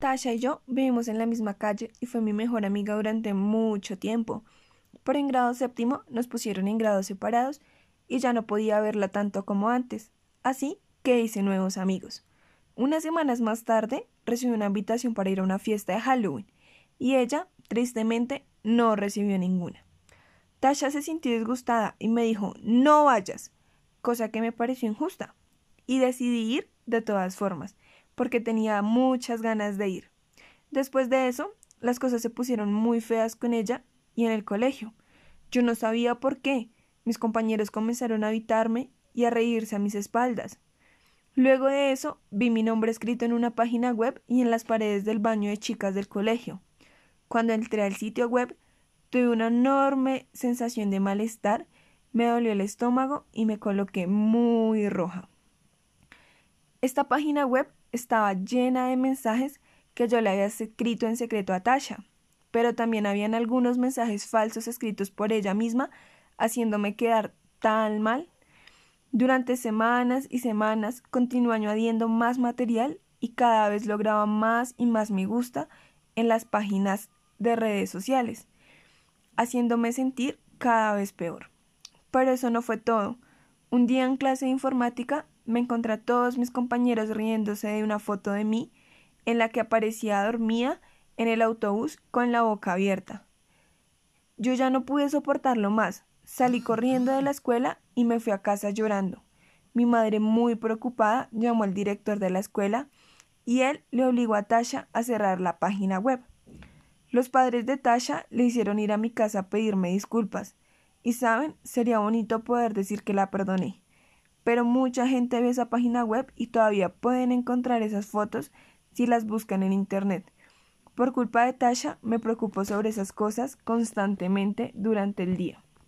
Tasha y yo vivimos en la misma calle y fue mi mejor amiga durante mucho tiempo. Pero en grado séptimo nos pusieron en grados separados y ya no podía verla tanto como antes. Así que hice nuevos amigos. Unas semanas más tarde recibí una invitación para ir a una fiesta de Halloween y ella, tristemente, no recibió ninguna. Tasha se sintió disgustada y me dijo no vayas, cosa que me pareció injusta, y decidí ir de todas formas porque tenía muchas ganas de ir. Después de eso, las cosas se pusieron muy feas con ella y en el colegio. Yo no sabía por qué. Mis compañeros comenzaron a evitarme y a reírse a mis espaldas. Luego de eso, vi mi nombre escrito en una página web y en las paredes del baño de chicas del colegio. Cuando entré al sitio web, tuve una enorme sensación de malestar, me dolió el estómago y me coloqué muy roja. Esta página web estaba llena de mensajes que yo le había escrito en secreto a Tasha, pero también habían algunos mensajes falsos escritos por ella misma, haciéndome quedar tan mal. Durante semanas y semanas continuó añadiendo más material y cada vez lograba más y más me gusta en las páginas de redes sociales, haciéndome sentir cada vez peor. Pero eso no fue todo. Un día en clase de informática me encontré a todos mis compañeros riéndose de una foto de mí en la que aparecía dormida en el autobús con la boca abierta. Yo ya no pude soportarlo más. Salí corriendo de la escuela y me fui a casa llorando. Mi madre, muy preocupada, llamó al director de la escuela y él le obligó a Tasha a cerrar la página web. Los padres de Tasha le hicieron ir a mi casa a pedirme disculpas. Y saben, sería bonito poder decir que la perdoné pero mucha gente ve esa página web y todavía pueden encontrar esas fotos si las buscan en Internet. Por culpa de Tasha me preocupo sobre esas cosas constantemente durante el día.